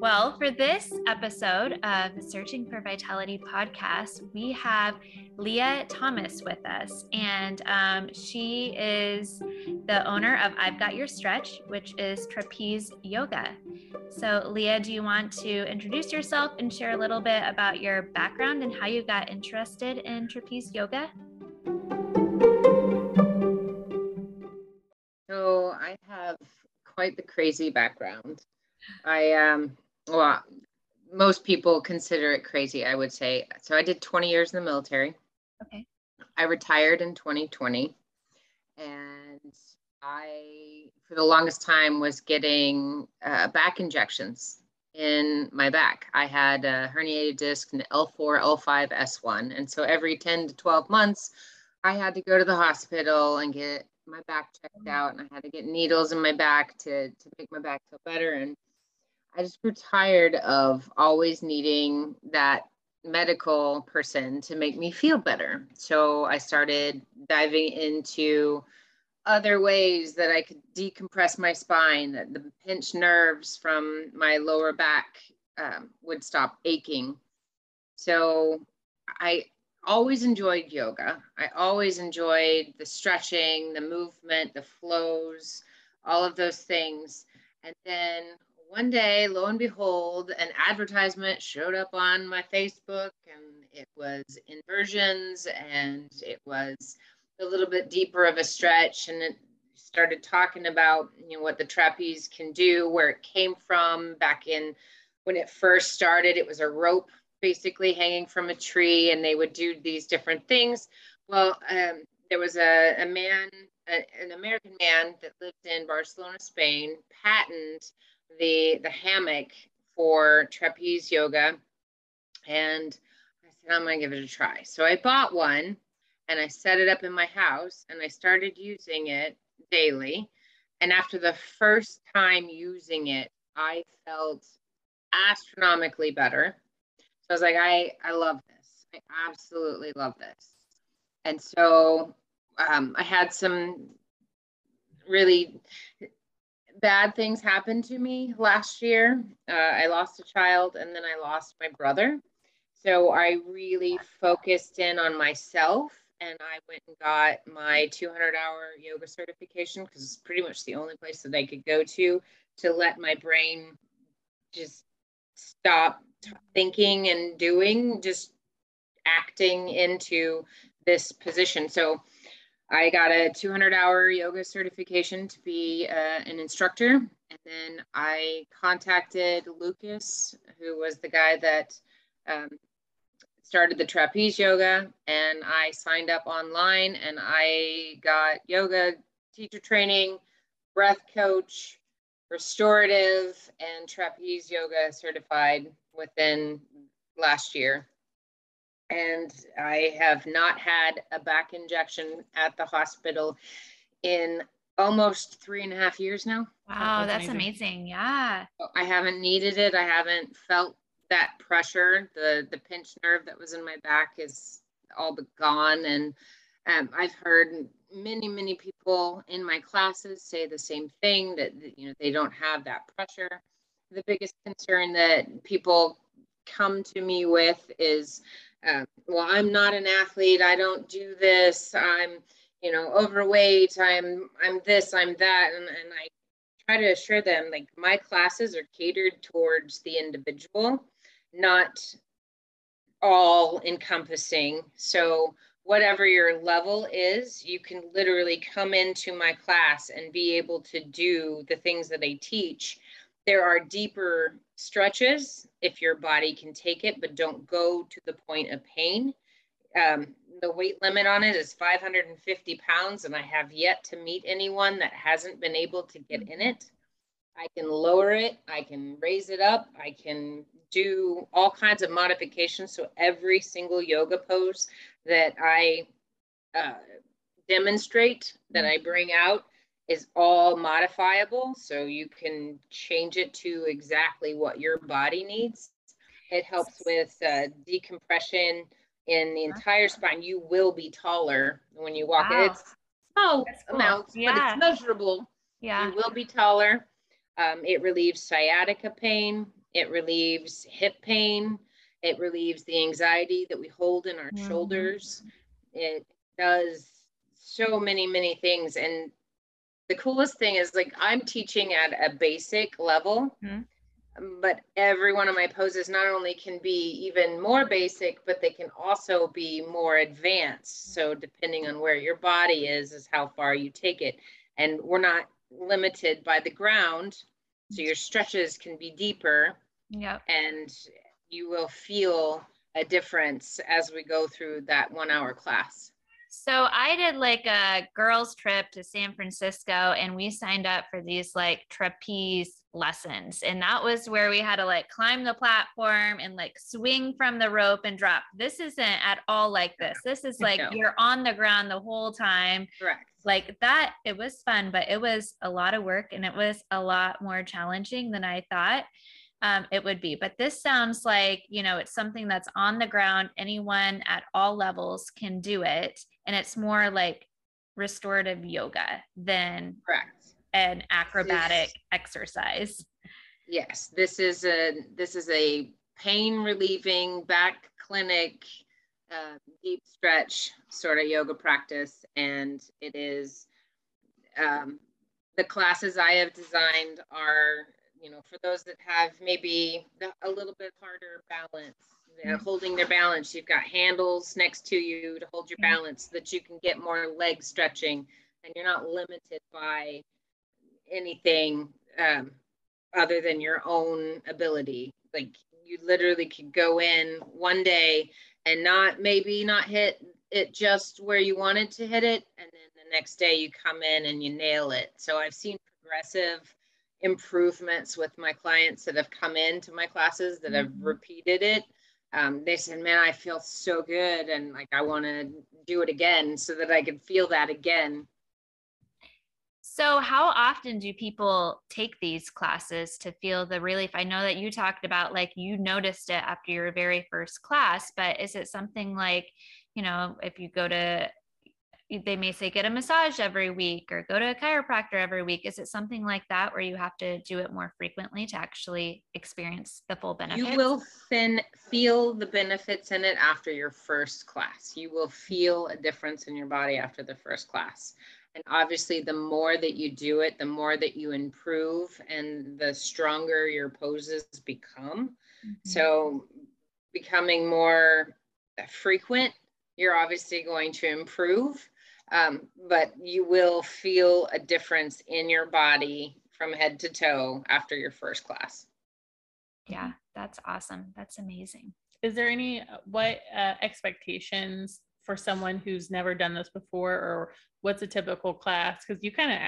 Well, for this episode of the Searching for Vitality podcast, we have Leah Thomas with us, and um, she is the owner of I've Got Your Stretch, which is trapeze yoga. So, Leah, do you want to introduce yourself and share a little bit about your background and how you got interested in trapeze yoga? So, I have quite the crazy background. I um well most people consider it crazy, I would say. So I did 20 years in the military. Okay. I retired in 2020 and I for the longest time was getting uh, back injections in my back. I had a herniated disc in L4, L5, S1. And so every 10 to 12 months, I had to go to the hospital and get my back checked out and I had to get needles in my back to, to make my back feel better. And I just grew tired of always needing that medical person to make me feel better. So I started diving into other ways that I could decompress my spine, that the pinched nerves from my lower back um, would stop aching. So I always enjoyed yoga. I always enjoyed the stretching, the movement, the flows, all of those things. And then one day, lo and behold, an advertisement showed up on my Facebook and it was inversions and it was a little bit deeper of a stretch and it started talking about you know what the trapeze can do, where it came from back in when it first started. It was a rope basically hanging from a tree and they would do these different things. Well, um, there was a, a man, a, an American man that lived in Barcelona, Spain, patented the, the hammock for trapeze yoga. And I said, I'm to give it a try. So I bought one and I set it up in my house and I started using it daily. And after the first time using it, I felt astronomically better. So I was like, I, I love this. I absolutely love this. And so um, I had some really bad things happened to me last year. Uh, I lost a child and then I lost my brother. So I really focused in on myself and I went and got my 200 hour yoga certification because it's pretty much the only place that I could go to to let my brain just stop thinking and doing, just acting into this position. So I got a 200 hour yoga certification to be uh, an instructor. And then I contacted Lucas, who was the guy that um, started the trapeze yoga. And I signed up online and I got yoga teacher training, breath coach, restorative, and trapeze yoga certified within last year. And I have not had a back injection at the hospital in almost three and a half years now. Wow, that's, that's amazing. amazing. Yeah. I haven't needed it. I haven't felt that pressure. The the pinched nerve that was in my back is all but gone. And um, I've heard many, many people in my classes say the same thing that you know they don't have that pressure. The biggest concern that people come to me with is, uh, well, I'm not an athlete. I don't do this. I'm, you know, overweight. I'm, I'm this. I'm that, and, and I try to assure them like my classes are catered towards the individual, not all encompassing. So whatever your level is, you can literally come into my class and be able to do the things that I teach. There are deeper stretches if your body can take it, but don't go to the point of pain. Um, the weight limit on it is 550 pounds, and I have yet to meet anyone that hasn't been able to get in it. I can lower it, I can raise it up, I can do all kinds of modifications. So every single yoga pose that I uh, demonstrate, that I bring out, is all modifiable. So you can change it to exactly what your body needs. It helps with uh, decompression in the entire spine. You will be taller when you walk. Wow. It's small cool. amounts, yeah. but it's measurable. Yeah. You will be taller. Um, it relieves sciatica pain. it relieves hip pain, it relieves the anxiety that we hold in our mm-hmm. shoulders. It does so many, many things. And the coolest thing is like I'm teaching at a basic level. Mm-hmm. but every one of my poses not only can be even more basic but they can also be more advanced. So depending on where your body is is how far you take it. And we're not limited by the ground so your stretches can be deeper. Yeah and you will feel a difference as we go through that one hour class so I did like a girls trip to San Francisco and we signed up for these like trapeze lessons. And that was where we had to like climb the platform and like swing from the rope and drop. This isn't at all like this. This is like no. you're on the ground the whole time. Correct. Like that, it was fun, but it was a lot of work and it was a lot more challenging than I thought um, it would be. But this sounds like, you know, it's something that's on the ground. Anyone at all levels can do it. And it's more like restorative yoga than correct an acrobatic this, exercise. Yes, this is a this is a pain relieving back clinic uh, deep stretch sort of yoga practice, and it is um, the classes I have designed are you know, for those that have maybe a little bit harder balance, you know, mm-hmm. holding their balance, you've got handles next to you to hold your mm-hmm. balance so that you can get more leg stretching and you're not limited by anything um, other than your own ability. Like you literally could go in one day and not maybe not hit it just where you wanted to hit it and then the next day you come in and you nail it so i've seen progressive improvements with my clients that have come into my classes that have mm-hmm. repeated it um, they said man i feel so good and like i want to do it again so that i can feel that again. So how often do people take these classes to feel the relief? I know that you talked about like you noticed it after your very first class but is it something like you know if you go to they may say get a massage every week or go to a chiropractor every week. Is it something like that where you have to do it more frequently to actually experience the full benefit You will fin- feel the benefits in it after your first class. You will feel a difference in your body after the first class. And obviously, the more that you do it, the more that you improve and the stronger your poses become. Mm-hmm. So, becoming more frequent, you're obviously going to improve um, but you will feel a difference in your body from head to toe after your first class. Yeah, that's awesome. That's amazing. Is there any what uh, expectations for someone who's never done this before, or what's a typical class? Because you kind of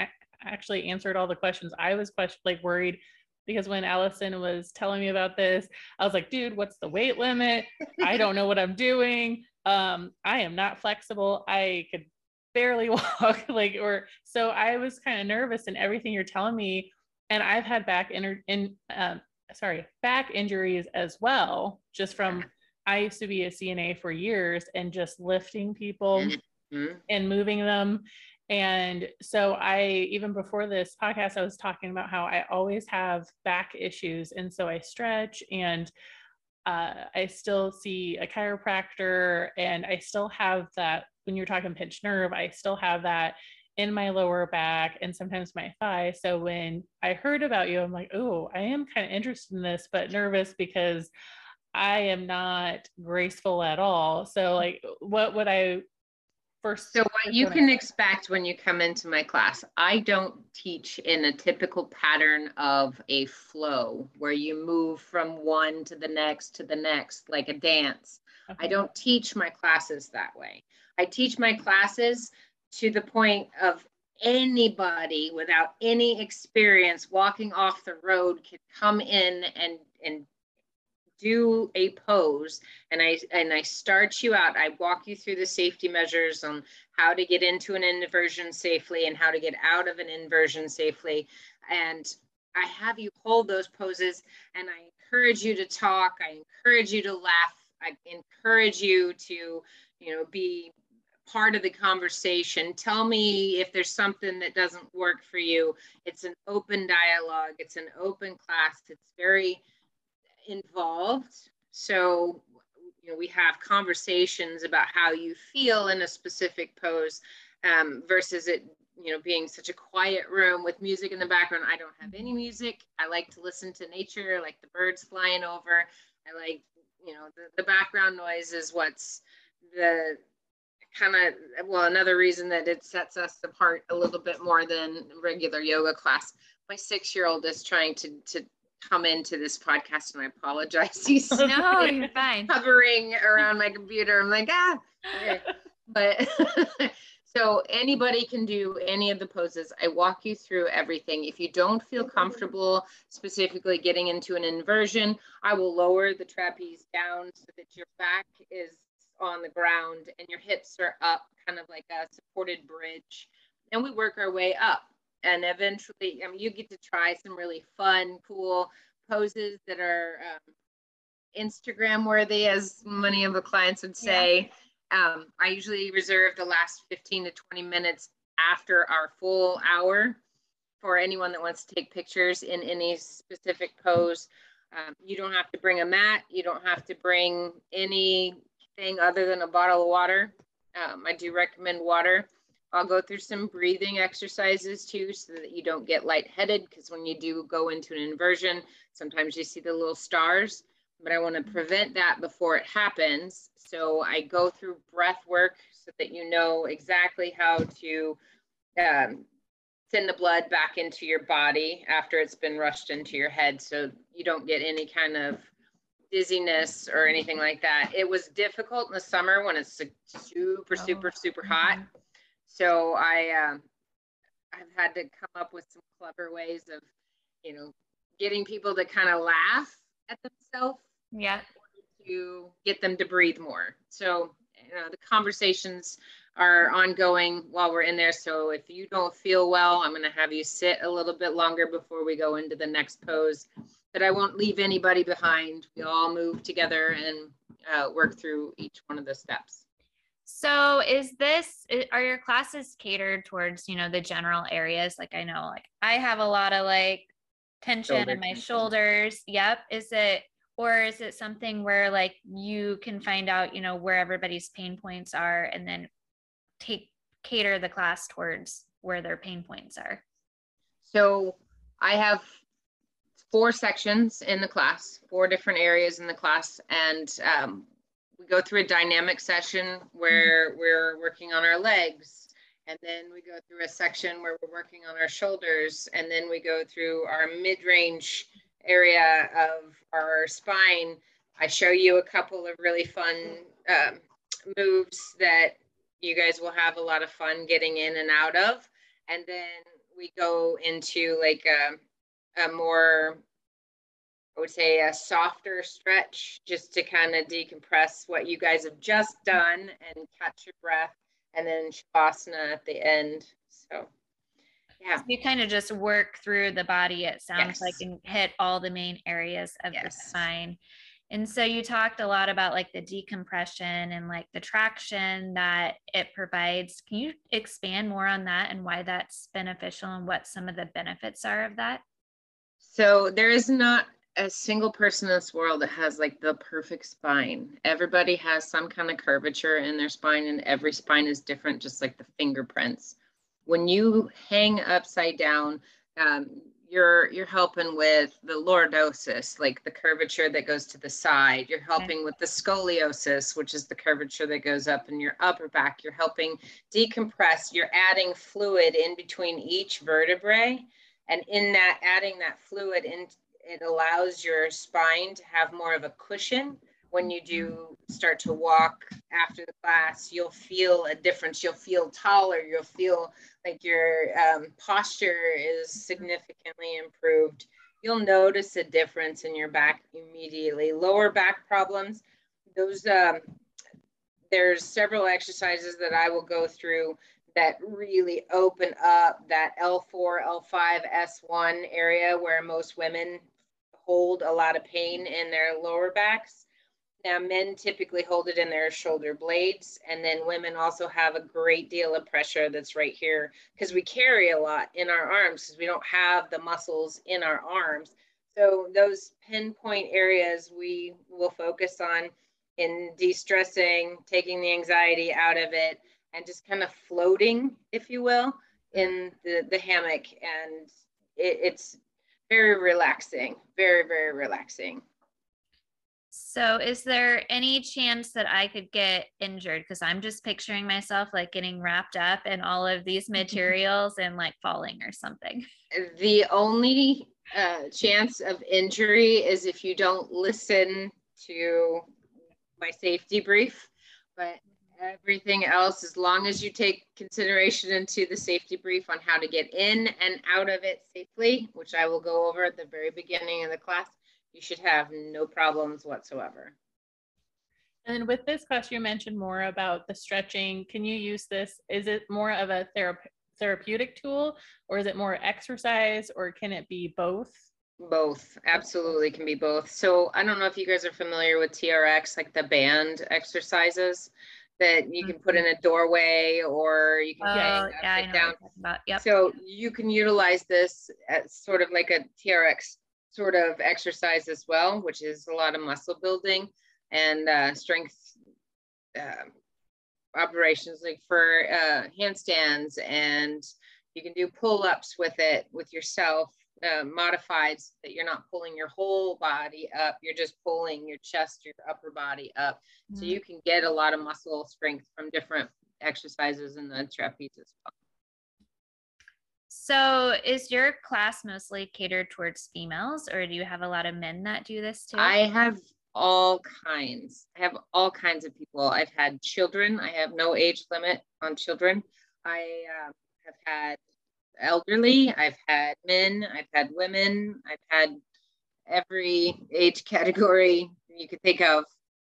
actually answered all the questions I was question like worried because when Allison was telling me about this, I was like, dude, what's the weight limit? I don't know what I'm doing. Um, I am not flexible. I could barely walk like or so i was kind of nervous and everything you're telling me and i've had back in, in um, sorry back injuries as well just from i used to be a cna for years and just lifting people mm-hmm. and moving them and so i even before this podcast i was talking about how i always have back issues and so i stretch and uh, I still see a chiropractor and I still have that when you're talking pinched nerve, I still have that in my lower back and sometimes my thigh. So when I heard about you, I'm like, oh, I am kind of interested in this, but nervous because I am not graceful at all. So like what would I first So what you can expect when you come into my class, I don't teach in a typical pattern of a flow where you move from one to the next to the next like a dance. Okay. I don't teach my classes that way. I teach my classes to the point of anybody without any experience walking off the road could come in and and do a pose and I and I start you out. I walk you through the safety measures on how to get into an inversion safely and how to get out of an inversion safely. And I have you hold those poses and I encourage you to talk. I encourage you to laugh. I encourage you to, you know, be part of the conversation. Tell me if there's something that doesn't work for you. It's an open dialogue, it's an open class. It's very involved. So, you know, we have conversations about how you feel in a specific pose um, versus it, you know, being such a quiet room with music in the background. I don't have any music. I like to listen to nature, like the birds flying over. I like, you know, the, the background noise is what's the kind of well another reason that it sets us apart a little bit more than regular yoga class. My six year old is trying to to come into this podcast and i apologize. He's no you're fine. hovering around my computer. I'm like ah okay. but so anybody can do any of the poses. I walk you through everything. If you don't feel comfortable specifically getting into an inversion i will lower the trapeze down so that your back is on the ground and your hips are up, kind of like a supported bridge. And we work our way up. And eventually, I mean, you get to try some really fun, cool poses that are um, Instagram worthy, as many of the clients would say. Yeah. Um, I usually reserve the last 15 to 20 minutes after our full hour for anyone that wants to take pictures in any specific pose. Um, you don't have to bring a mat. You don't have to bring any thing other than a bottle of water. Um, I do recommend water. I'll go through some breathing exercises too so that you don't get lightheaded because when you do go into an inversion, sometimes you see the little stars, but I want to prevent that before it happens. So I go through breath work so that you know exactly how to um, send the blood back into your body after it's been rushed into your head so you don't get any kind of dizziness or anything like that. It was difficult in the summer when it's super, super, oh. super hot. So I, uh, I've had to come up with some clever ways of, you know, getting people to kind of laugh at themselves. Yeah. To get them to breathe more. So, you know, the conversations are ongoing while we're in there. So if you don't feel well, I'm going to have you sit a little bit longer before we go into the next pose but I won't leave anybody behind. We all move together and uh, work through each one of the steps. So is this are your classes catered towards, you know, the general areas? Like I know like I have a lot of like tension Shoulder in my tension. shoulders. Yep. Is it or is it something where like you can find out, you know, where everybody's pain points are and then take cater the class towards where their pain points are? So I have four sections in the class, four different areas in the class, and um, we go through a dynamic session where we're working on our legs, and then we go through a section where we're working on our shoulders, and then we go through our mid-range area of our spine. I show you a couple of really fun um, moves that you guys will have a lot of fun getting in and out of, and then we go into like a a more I would say a softer stretch just to kind of decompress what you guys have just done and catch your breath and then shavasana at the end. So yeah. So you kind of just work through the body, it sounds yes. like, and hit all the main areas of yes. the spine. And so you talked a lot about like the decompression and like the traction that it provides. Can you expand more on that and why that's beneficial and what some of the benefits are of that? So there is not a single person in this world that has like the perfect spine. Everybody has some kind of curvature in their spine, and every spine is different, just like the fingerprints. When you hang upside down, um, you're you're helping with the lordosis, like the curvature that goes to the side. You're helping okay. with the scoliosis, which is the curvature that goes up in your upper back. You're helping decompress. You're adding fluid in between each vertebrae and in that, adding that fluid in, it allows your spine to have more of a cushion. When you do start to walk after the class, you'll feel a difference. You'll feel taller. You'll feel like your um, posture is significantly improved. You'll notice a difference in your back immediately. Lower back problems, those um, there's several exercises that I will go through that really open up that L4, L5, S1 area where most women hold a lot of pain in their lower backs. Now, men typically hold it in their shoulder blades, and then women also have a great deal of pressure that's right here because we carry a lot in our arms because we don't have the muscles in our arms. So those pinpoint areas we will focus on in de-stressing, taking the anxiety out of it, and just kind of floating, if you will, in the, the hammock. And it, it's very relaxing, very, very relaxing. So, is there any chance that I could get injured? Because I'm just picturing myself like getting wrapped up in all of these materials and like falling or something. The only uh, chance of injury is if you don't listen to my safety brief. But everything else, as long as you take consideration into the safety brief on how to get in and out of it safely, which I will go over at the very beginning of the class, you should have no problems whatsoever. And with this class, you mentioned more about the stretching. Can you use this? Is it more of a therapy? therapeutic tool or is it more exercise or can it be both? Both, absolutely can be both. So I don't know if you guys are familiar with TRX, like the band exercises that you can put in a doorway or you can oh, yeah, yeah, down. Yep. So you can utilize this as sort of like a TRX sort of exercise as well, which is a lot of muscle building and uh, strength uh, operations like for uh, handstands and you can do pull-ups with it with yourself uh, modified so that you're not pulling your whole body up you're just pulling your chest your upper body up mm-hmm. so you can get a lot of muscle strength from different exercises in the trapeze as well so is your class mostly catered towards females or do you have a lot of men that do this too i have all kinds. I have all kinds of people. I've had children. I have no age limit on children. I uh, have had elderly. I've had men. I've had women. I've had every age category you could think of.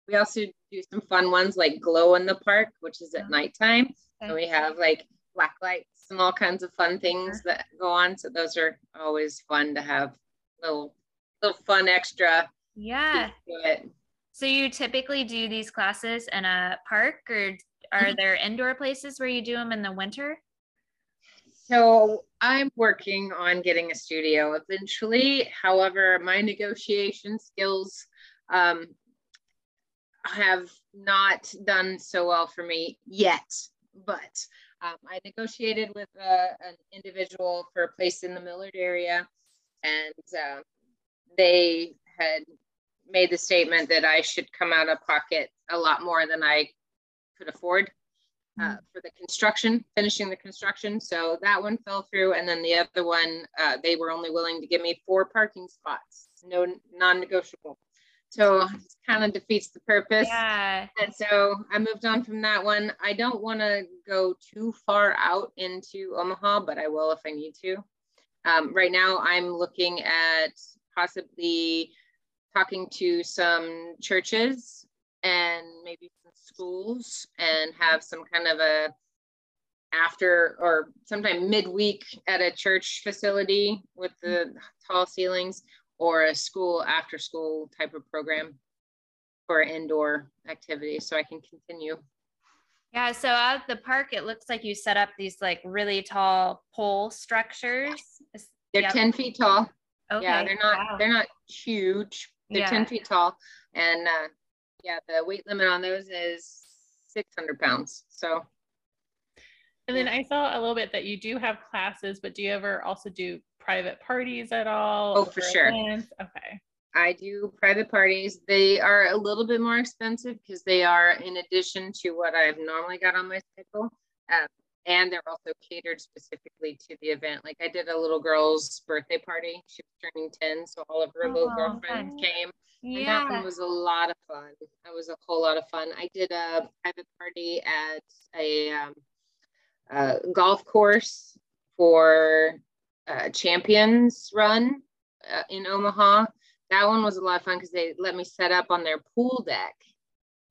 We also do some fun ones like glow in the park, which is at oh. nighttime. So we have like black lights and all kinds of fun things that go on. So those are always fun to have little little fun extra yeah. So you typically do these classes in a park or are mm-hmm. there indoor places where you do them in the winter? So I'm working on getting a studio eventually. However, my negotiation skills um, have not done so well for me yet. But um, I negotiated with uh, an individual for a place in the Millard area, and uh, they had made the statement that I should come out of pocket a lot more than I could afford uh, mm-hmm. for the construction, finishing the construction. So that one fell through. And then the other one, uh, they were only willing to give me four parking spots, no non negotiable. So it kind of defeats the purpose. Yeah. And so I moved on from that one. I don't want to go too far out into Omaha, but I will if I need to. Um, right now, I'm looking at possibly talking to some churches and maybe some schools and have some kind of a after or sometime midweek at a church facility with the tall ceilings or a school after school type of program for indoor activities so I can continue. Yeah, so at the park, it looks like you set up these like really tall pole structures. They're yep. 10 feet tall. Okay. Yeah, they're not wow. they're not huge, they're yeah. 10 feet tall. And uh, yeah, the weight limit on those is 600 pounds. So. And then I saw a little bit that you do have classes, but do you ever also do private parties at all? Oh, for sure. Events? Okay. I do private parties. They are a little bit more expensive because they are in addition to what I've normally got on my schedule. Um, and they're also catered specifically to the event. Like I did a little girl's birthday party. She was turning 10, so all of her oh, little girlfriends fun. came. Yeah. And that one was a lot of fun. That was a whole lot of fun. I did a private party at a, um, a golf course for uh, Champions Run uh, in Omaha. That one was a lot of fun because they let me set up on their pool deck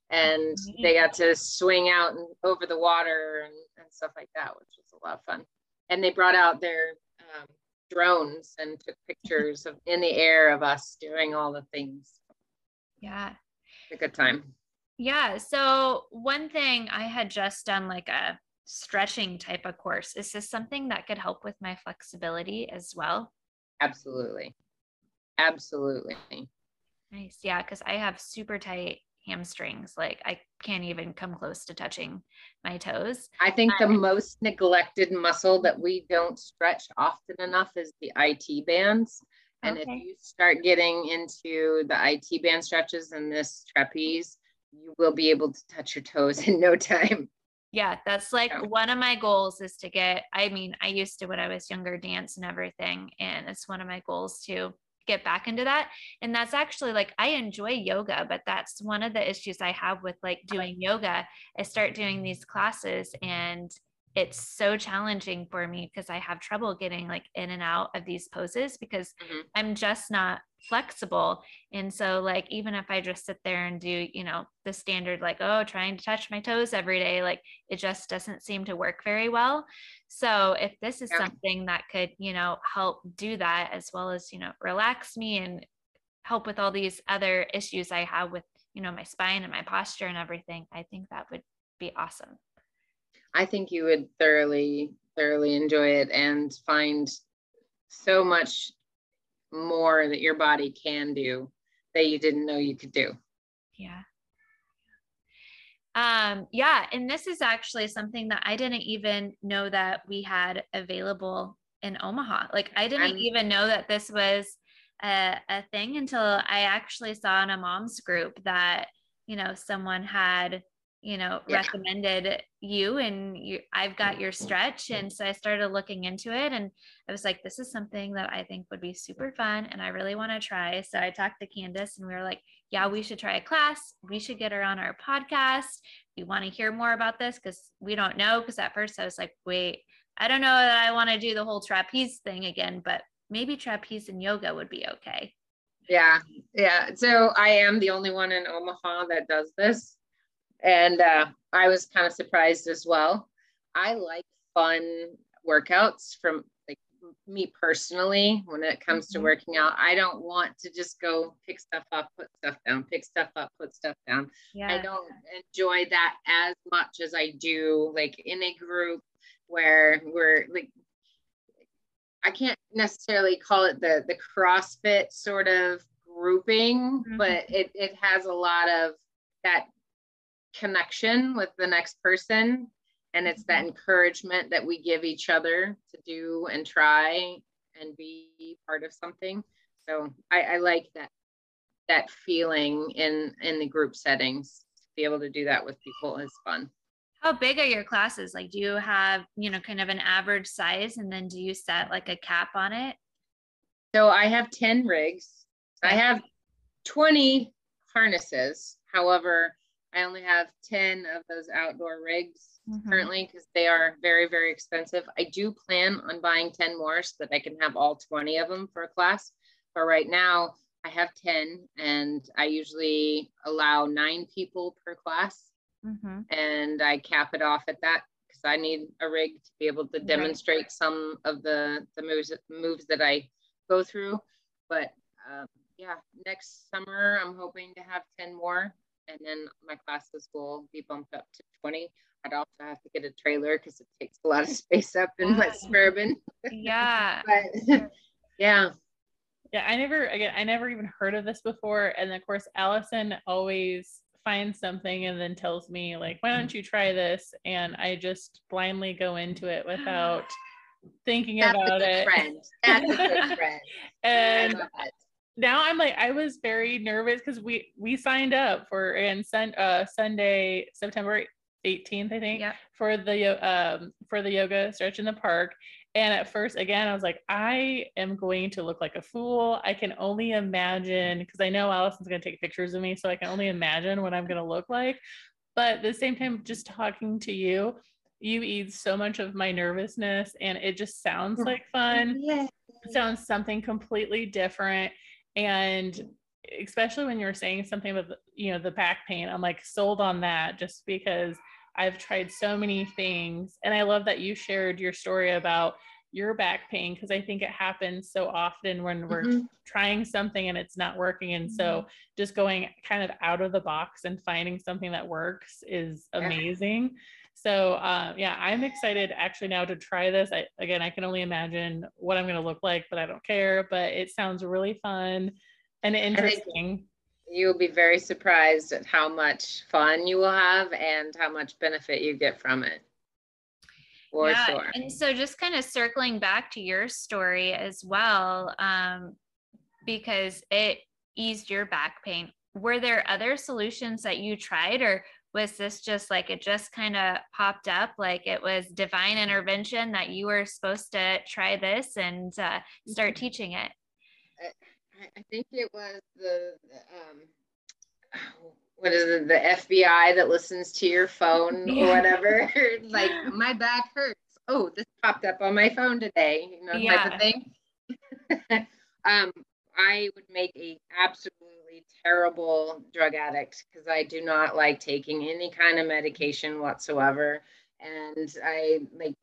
and they got to swing out and over the water and, and stuff like that, which was a lot of fun. And they brought out their um, drones and took pictures of in the air of us doing all the things. Yeah. A good time. Yeah. So one thing I had just done like a stretching type of course. Is this something that could help with my flexibility as well? Absolutely. absolutely. Nice. Yeah. Cause I have super tight hamstrings. Like I can't even come close to touching my toes. I think the um, most neglected muscle that we don't stretch often enough is the IT bands. And okay. if you start getting into the IT band stretches and this trapeze, you will be able to touch your toes in no time. Yeah, that's like one of my goals is to get. I mean, I used to when I was younger dance and everything, and it's one of my goals to get back into that. And that's actually like I enjoy yoga, but that's one of the issues I have with like doing yoga. I start doing these classes and it's so challenging for me because I have trouble getting like in and out of these poses because mm-hmm. I'm just not flexible. And so, like, even if I just sit there and do, you know, the standard, like, oh, trying to touch my toes every day, like, it just doesn't seem to work very well. So, if this is something that could, you know, help do that as well as, you know, relax me and help with all these other issues I have with, you know, my spine and my posture and everything, I think that would be awesome. I think you would thoroughly, thoroughly enjoy it and find so much more that your body can do that you didn't know you could do. Yeah. Um, yeah, and this is actually something that I didn't even know that we had available in Omaha. Like I didn't I'm, even know that this was a, a thing until I actually saw in a mom's group that, you know, someone had you know yeah. recommended you and you I've got your stretch. And so I started looking into it and I was like this is something that I think would be super fun and I really want to try. So I talked to Candace and we were like yeah we should try a class. We should get her on our podcast. We want to hear more about this cuz we don't know. Cuz at first I was like wait I don't know that I want to do the whole trapeze thing again but maybe trapeze and yoga would be okay. Yeah. Yeah. So I am the only one in Omaha that does this and uh, I was kind of surprised as well. I like fun workouts from like me personally when it comes to mm-hmm. working out. I don't want to just go pick stuff up, put stuff down, pick stuff up, put stuff down. Yeah. I don't enjoy that as much as I do like in a group where we're like I can't necessarily call it the the CrossFit sort of grouping, mm-hmm. but it it has a lot of that connection with the next person. And it's that mm-hmm. encouragement that we give each other to do and try and be part of something. So i, I like that that feeling in in the group settings to be able to do that with people is fun. How big are your classes? Like do you have you know kind of an average size and then do you set like a cap on it? So i have 10 rigs. I have 20 harnesses. However I only have 10 of those outdoor rigs mm-hmm. currently because they are very, very expensive. I do plan on buying 10 more so that I can have all 20 of them for a class. But right now, I have 10 and I usually allow nine people per class. Mm-hmm. And I cap it off at that because I need a rig to be able to demonstrate right. some of the, the moves, moves that I go through. But um, yeah, next summer, I'm hoping to have 10 more and then my classes will be bumped up to 20. I'd also have to get a trailer because it takes a lot of space up in my suburban. Yeah. but yeah. Yeah, I never again I never even heard of this before. And of course Allison always finds something and then tells me like, why don't you try this? And I just blindly go into it without thinking That's about it. Friend. That's a good friend. and now I'm like I was very nervous because we we signed up for and sun uh Sunday September 18th I think yeah. for the um for the yoga stretch in the park. And at first again I was like I am going to look like a fool. I can only imagine because I know Allison's going to take pictures of me so I can only imagine what I'm going to look like. But at the same time just talking to you you ease so much of my nervousness and it just sounds like fun. Yeah. It sounds something completely different and especially when you're saying something about you know the back pain i'm like sold on that just because i've tried so many things and i love that you shared your story about your back pain because i think it happens so often when we're mm-hmm. trying something and it's not working and so mm-hmm. just going kind of out of the box and finding something that works is amazing So uh, yeah, I'm excited actually now to try this. I, again, I can only imagine what I'm going to look like, but I don't care. But it sounds really fun and interesting. You'll be very surprised at how much fun you will have and how much benefit you get from it. For yeah, sure. And so, just kind of circling back to your story as well, um, because it eased your back pain. Were there other solutions that you tried, or was this just like it just kind of popped up like it was divine intervention that you were supposed to try this and uh, start mm-hmm. teaching it I, I think it was the um, what is it the fbi that listens to your phone yeah. or whatever like my back hurts oh this popped up on my phone today you know yeah. type of thing um i would make a absolute terrible drug addict because I do not like taking any kind of medication whatsoever. And I like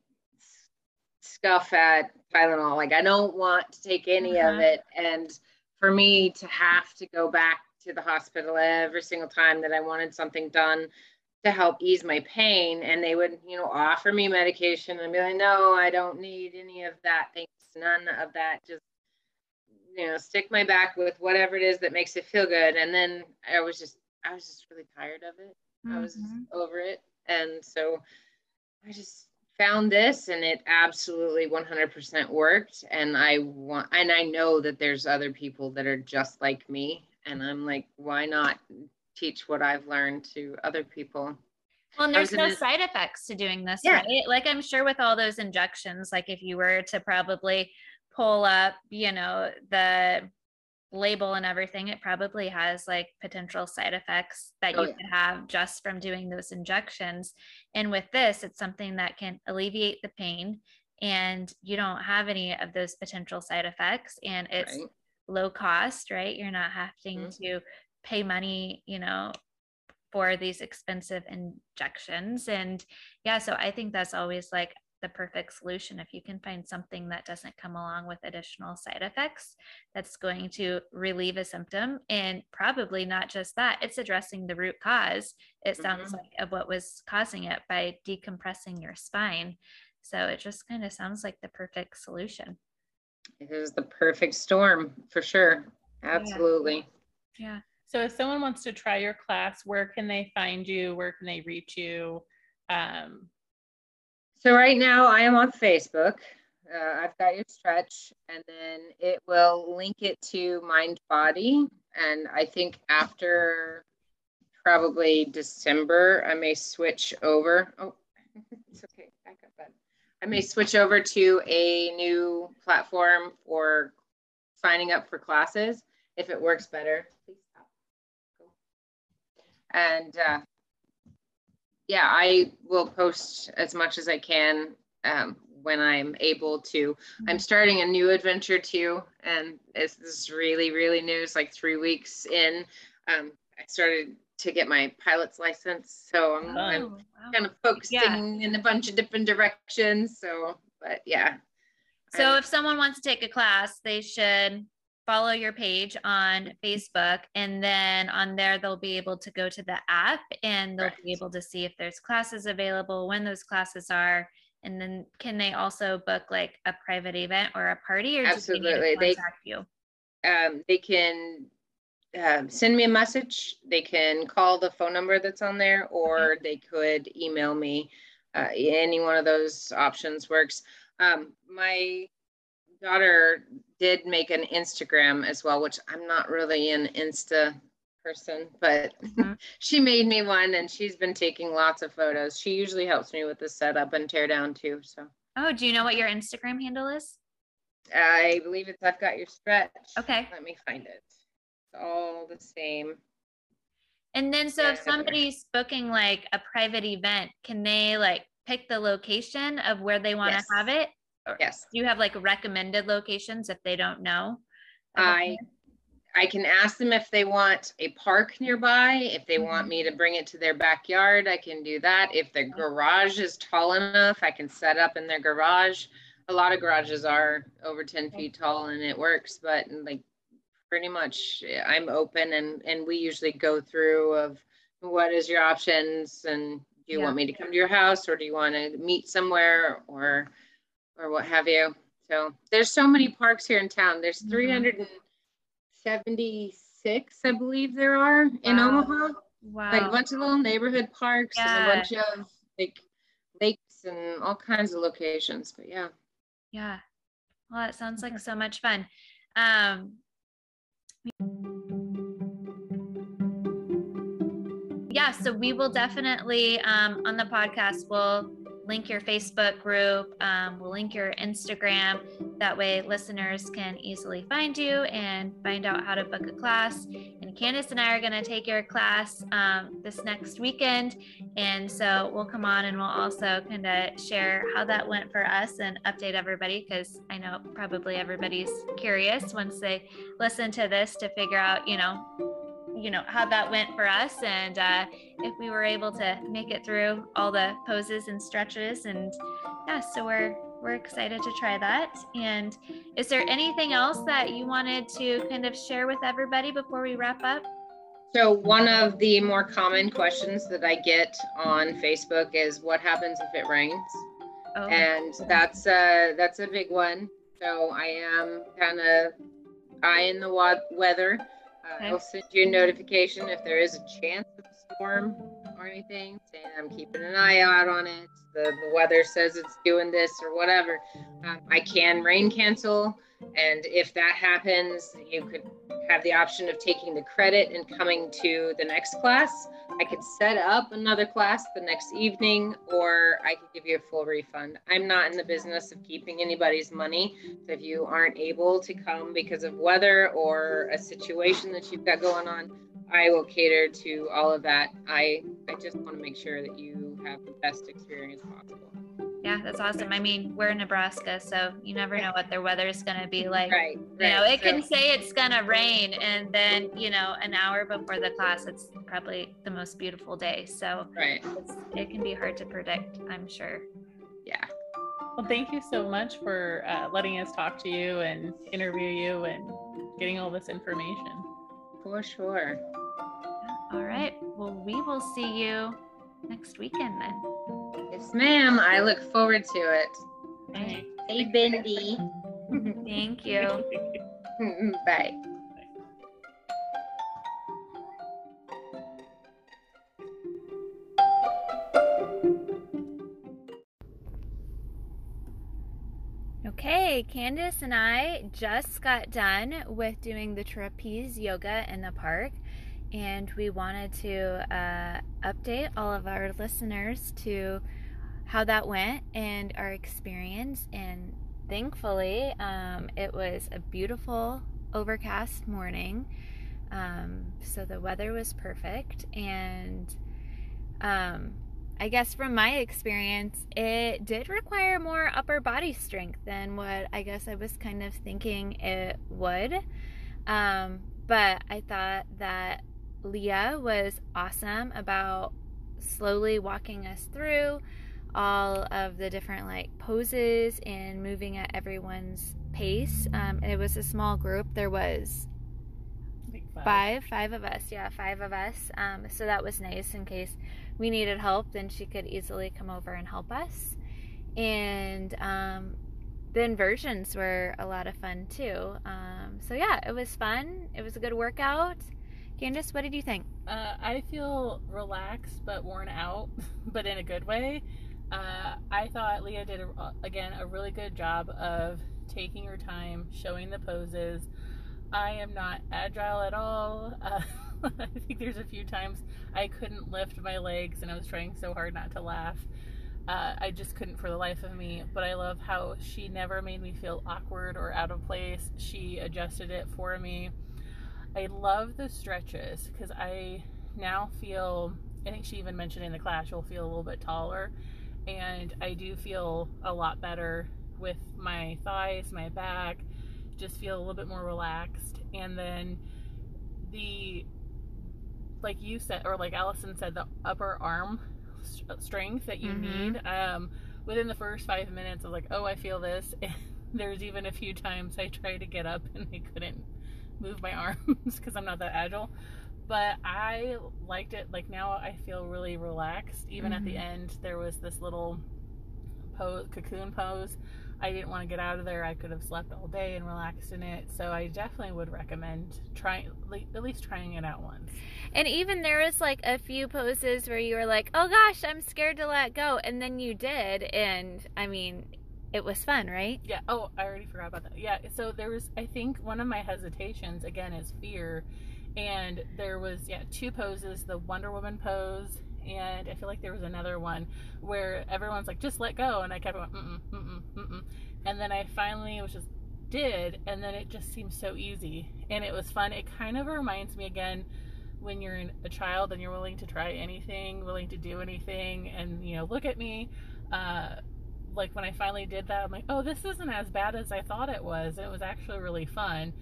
scuff at Tylenol. Like I don't want to take any uh-huh. of it. And for me to have to go back to the hospital every single time that I wanted something done to help ease my pain, and they would, you know, offer me medication and be like, no, I don't need any of that. Thanks. None of that. Just you know, stick my back with whatever it is that makes it feel good. And then I was just, I was just really tired of it. Mm-hmm. I was mm-hmm. over it. And so I just found this and it absolutely 100% worked. And I want, and I know that there's other people that are just like me. And I'm like, why not teach what I've learned to other people? Well, and there's no side effects to doing this, yeah. right? Like I'm sure with all those injections, like if you were to probably pull up, you know, the label and everything, it probably has like potential side effects that oh, you yeah. could have just from doing those injections. And with this, it's something that can alleviate the pain and you don't have any of those potential side effects and it's right. low cost, right? You're not having mm-hmm. to pay money, you know, for these expensive injections. And yeah, so I think that's always like the perfect solution if you can find something that doesn't come along with additional side effects that's going to relieve a symptom and probably not just that it's addressing the root cause it sounds mm-hmm. like of what was causing it by decompressing your spine so it just kind of sounds like the perfect solution it is the perfect storm for sure absolutely yeah. yeah. So if someone wants to try your class, where can they find you? Where can they reach you? Um, so right now I am on Facebook. Uh, I've got your stretch, and then it will link it to Mind Body. And I think after probably December, I may switch over. Oh, it's okay. Back up, bud. I may switch over to a new platform for signing up for classes if it works better. Please stop. And uh, yeah, I will post as much as I can um, when I'm able to. I'm starting a new adventure too, and it's this is really really new. It's like three weeks in. Um, I started to get my pilot's license, so I'm, oh, I'm wow. kind of focusing yeah. in a bunch of different directions. So, but yeah. So I'm, if someone wants to take a class, they should follow your page on Facebook, and then on there, they'll be able to go to the app and they'll right. be able to see if there's classes available, when those classes are. And then can they also book like a private event or a party or absolutely they, you? Um, they can um, send me a message. They can call the phone number that's on there, or okay. they could email me. Uh, any one of those options works. Um, my daughter did make an Instagram as well, which I'm not really an Insta person, but mm-hmm. she made me one and she's been taking lots of photos. She usually helps me with the setup and tear down too. So, oh, do you know what your Instagram handle is? I believe it's I've got your stretch. Okay. Let me find it. It's all the same. And then, so yeah, if somebody's booking like a private event, can they like pick the location of where they want to yes. have it? Yes. Do you have like recommended locations if they don't know? I I can ask them if they want a park nearby. If they mm-hmm. want me to bring it to their backyard, I can do that. If their garage is tall enough, I can set up in their garage. A lot of garages are over 10 feet tall and it works, but like pretty much I'm open and, and we usually go through of what is your options and Do you Yeah. want me to come to your house or do you want to meet somewhere or or what have you? So there's so many parks here in town. There's Mhm. 376, I believe there are in Wow. Omaha. Wow. Like a bunch of little neighborhood parks and a bunch of like lakes and all kinds of locations. But yeah. Yeah. Well, it sounds like so much fun. Um, yeah, so we will definitely um, on the podcast, we'll link your Facebook group, um, we'll link your Instagram. That way, listeners can easily find you and find out how to book a class. And Candace and I are going to take your class um, this next weekend. And so we'll come on and we'll also kind of share how that went for us and update everybody because I know probably everybody's curious once they listen to this to figure out, you know, you know how that went for us and uh, if we were able to make it through all the poses and stretches and yeah so we're we're excited to try that and is there anything else that you wanted to kind of share with everybody before we wrap up So one of the more common questions that I get on Facebook is what happens if it rains? oh and that's uh that's a big one. So I am kind of eye in the wa- weather. Uh, Okay. I'll send you a notification if there is a chance of a storm or anything, saying I'm keeping an eye out on it. The, the weather says it's doing this or whatever. Um, I can rain cancel, and if that happens, you could have the option of taking the credit and coming to the next class. I could set up another class the next evening, or I could give you a full refund. I'm not in the business of keeping anybody's money. So if you aren't able to come because of weather or a situation that you've got going on, I will cater to all of that. I I just want to make sure that you have the best experience possible. yeah that's awesome i mean we're in nebraska so you never know what their weather is going to be like Right. you know right. it can say it's gonna rain and then you know an hour before the class it's probably the most beautiful day so right. it's, it can be hard to predict i'm sure Yeah. Well, thank you so much for uh, letting us talk to you and interview you and getting all this information. For sure. All right well we will see you next weekend then Yes, ma'am. I look forward to it. Right. Hey, Bendy. thank you Bye. Okay, Candace and I just got done with doing the trapeze yoga in the park, and we wanted to uh, update all of our listeners to how that went and our experience. And thankfully, um, it was a beautiful overcast morning, um, so the weather was perfect, and um, I guess from my experience, it did require more upper body strength than what I guess I was kind of thinking it would. Um, but I thought that Leah was awesome about slowly walking us through all of the different like poses and moving at everyone's pace. Um, and it was a small group. There was think five. five of us. Yeah five of us. Um, so that was nice in case we needed help then she could easily come over and help us. And um, the inversions were a lot of fun too. Um, so yeah it was fun. It was a good workout candace what did you think Uh, I feel relaxed but worn out, but in a good way. Uh, I thought Leah did, a, again, a really good job of taking her time, showing the poses. I am not agile at all. Uh, I think there's a few times I couldn't lift my legs and I was trying so hard not to laugh. Uh, I just couldn't for the life of me. But I love how she never made me feel awkward or out of place. She adjusted it for me. I love the stretches because I now feel, I think she even mentioned in the class, you'll feel a little bit taller. And I do feel a lot better with my thighs, my back, just feel a little bit more relaxed. And then the, like you said, or like Allison said, the upper arm st- strength that you Mhm. need. Um, within the first five minutes, I was like, oh, I feel this. There's even a few times I tried to get up and I couldn't move my arms because I'm not that agile. but I liked it. Like now, I feel really relaxed. Even mm-hmm. at the mm-hmm. end, there was this little pose, cocoon pose. I didn't want to get out of there. I could have slept all day and relaxed in it. So I definitely would recommend trying, at least trying it out once. And even there was like a few poses where you were like, "Oh gosh, I'm scared to let go," and then you did, and I mean, it was fun, right? Yeah. Oh, I already forgot about that. Yeah. So there was, I think, one of my hesitations again is fear and there was yeah two poses the wonder woman pose and i feel like there was another one where everyone's like just let go and i kept going mm-mm, mm-mm, mm-mm. and then i finally was just did and then it just seemed so easy and it was fun it kind of reminds me again when you're a child and you're willing to try anything willing to do anything and you know look at me uh, like when i finally did that i'm like oh this isn't as bad as i thought it was it was actually really fun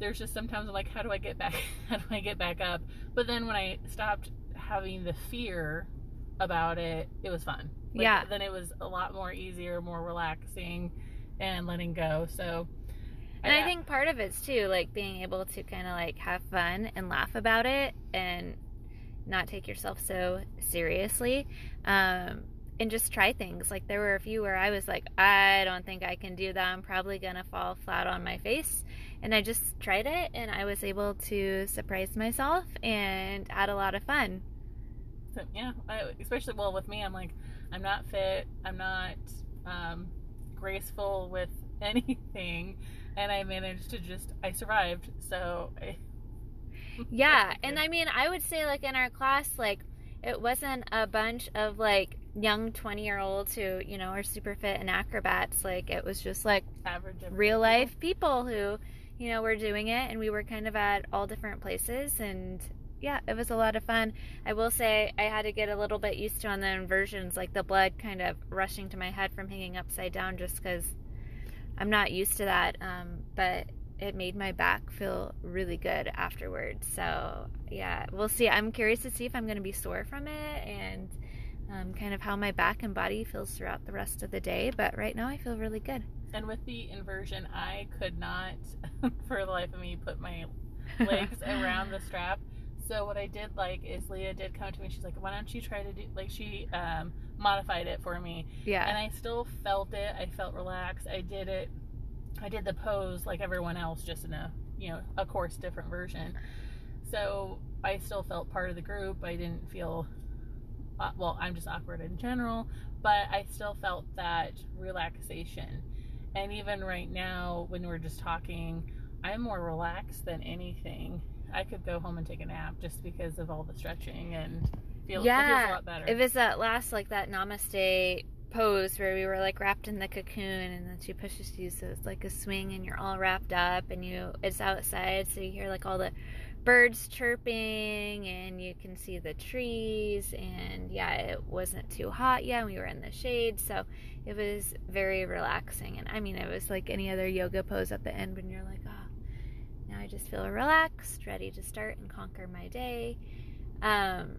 there's just sometimes I'm like, how do I get back? How do I get back up? But then when I stopped having the fear about it, it was fun. Like, yeah. Then it was a lot more easier, more relaxing, and letting go. So. And I, I think part of it's too like being able to kind of like have fun and laugh about it and not take yourself so seriously. Um, and just try things. Like there were a few where I was like, I don't think I can do that. I'm probably gonna fall flat on my face and I just tried it and I was able to surprise myself and had a lot of fun. So, yeah, I, especially well with me, I'm like, I'm not fit, I'm not um, graceful with anything, and I managed to just, I survived. So, I, yeah, and I mean, I would say like in our class, like it wasn't a bunch of like young 20 year olds who you know are super fit and acrobats like it was just like average real life people who you know, we're doing it and we were kind of at all different places and yeah, it was a lot of fun. I will say I had to get a little bit used to on the inversions, like the blood kind of rushing to my head from hanging upside down just because I'm not used to that. Um, but it made my back feel really good afterwards. So yeah, we'll see. I'm curious to see if I'm going to be sore from it and um, kind of how my back and body feels throughout the rest of the day. But right now I feel really good. And with the inversion, I could not, for the life of me, put my legs around the strap. So what I did like is Leah did come to me. She's like, "Why don't you try to do like she um, modified it for me?" Yeah. And I still felt it. I felt relaxed. I did it. I did the pose like everyone else, just in a you know, a course, different version. So I still felt part of the group. I didn't feel uh, well. I'm just awkward in general, but I still felt that relaxation and even right now, when we're just talking, I'm more relaxed than anything. I could go home and take a nap just because of all the stretching and feel, yeah, it feels a lot better. It was that last, like that namaste pose where we were like wrapped in the cocoon and then she pushes you so it's like a swing and you're all wrapped up and you it's outside so you hear like all the birds chirping and you can see the trees. And yeah it wasn't too hot yet we were in the shade so it was very relaxing. And i mean it was like any other yoga pose at the end when you're like oh now i just feel relaxed ready to start and conquer my day. Um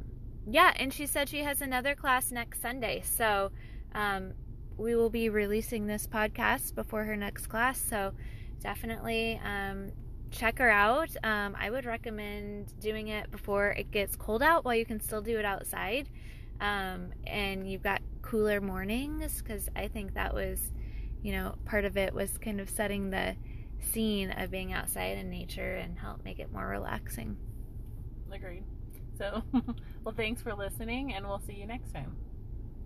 yeah and she said she has another class next sunday so um we will be releasing this podcast before her next class so definitely um, check her out. Um, I would recommend doing it before it gets cold out while you can still do it outside. Um, and you've got cooler mornings because I think that was, you know, part of it was kind of setting the scene of being outside in nature and help make it more relaxing. Agreed. So, well, thanks for listening, and we'll see you next time.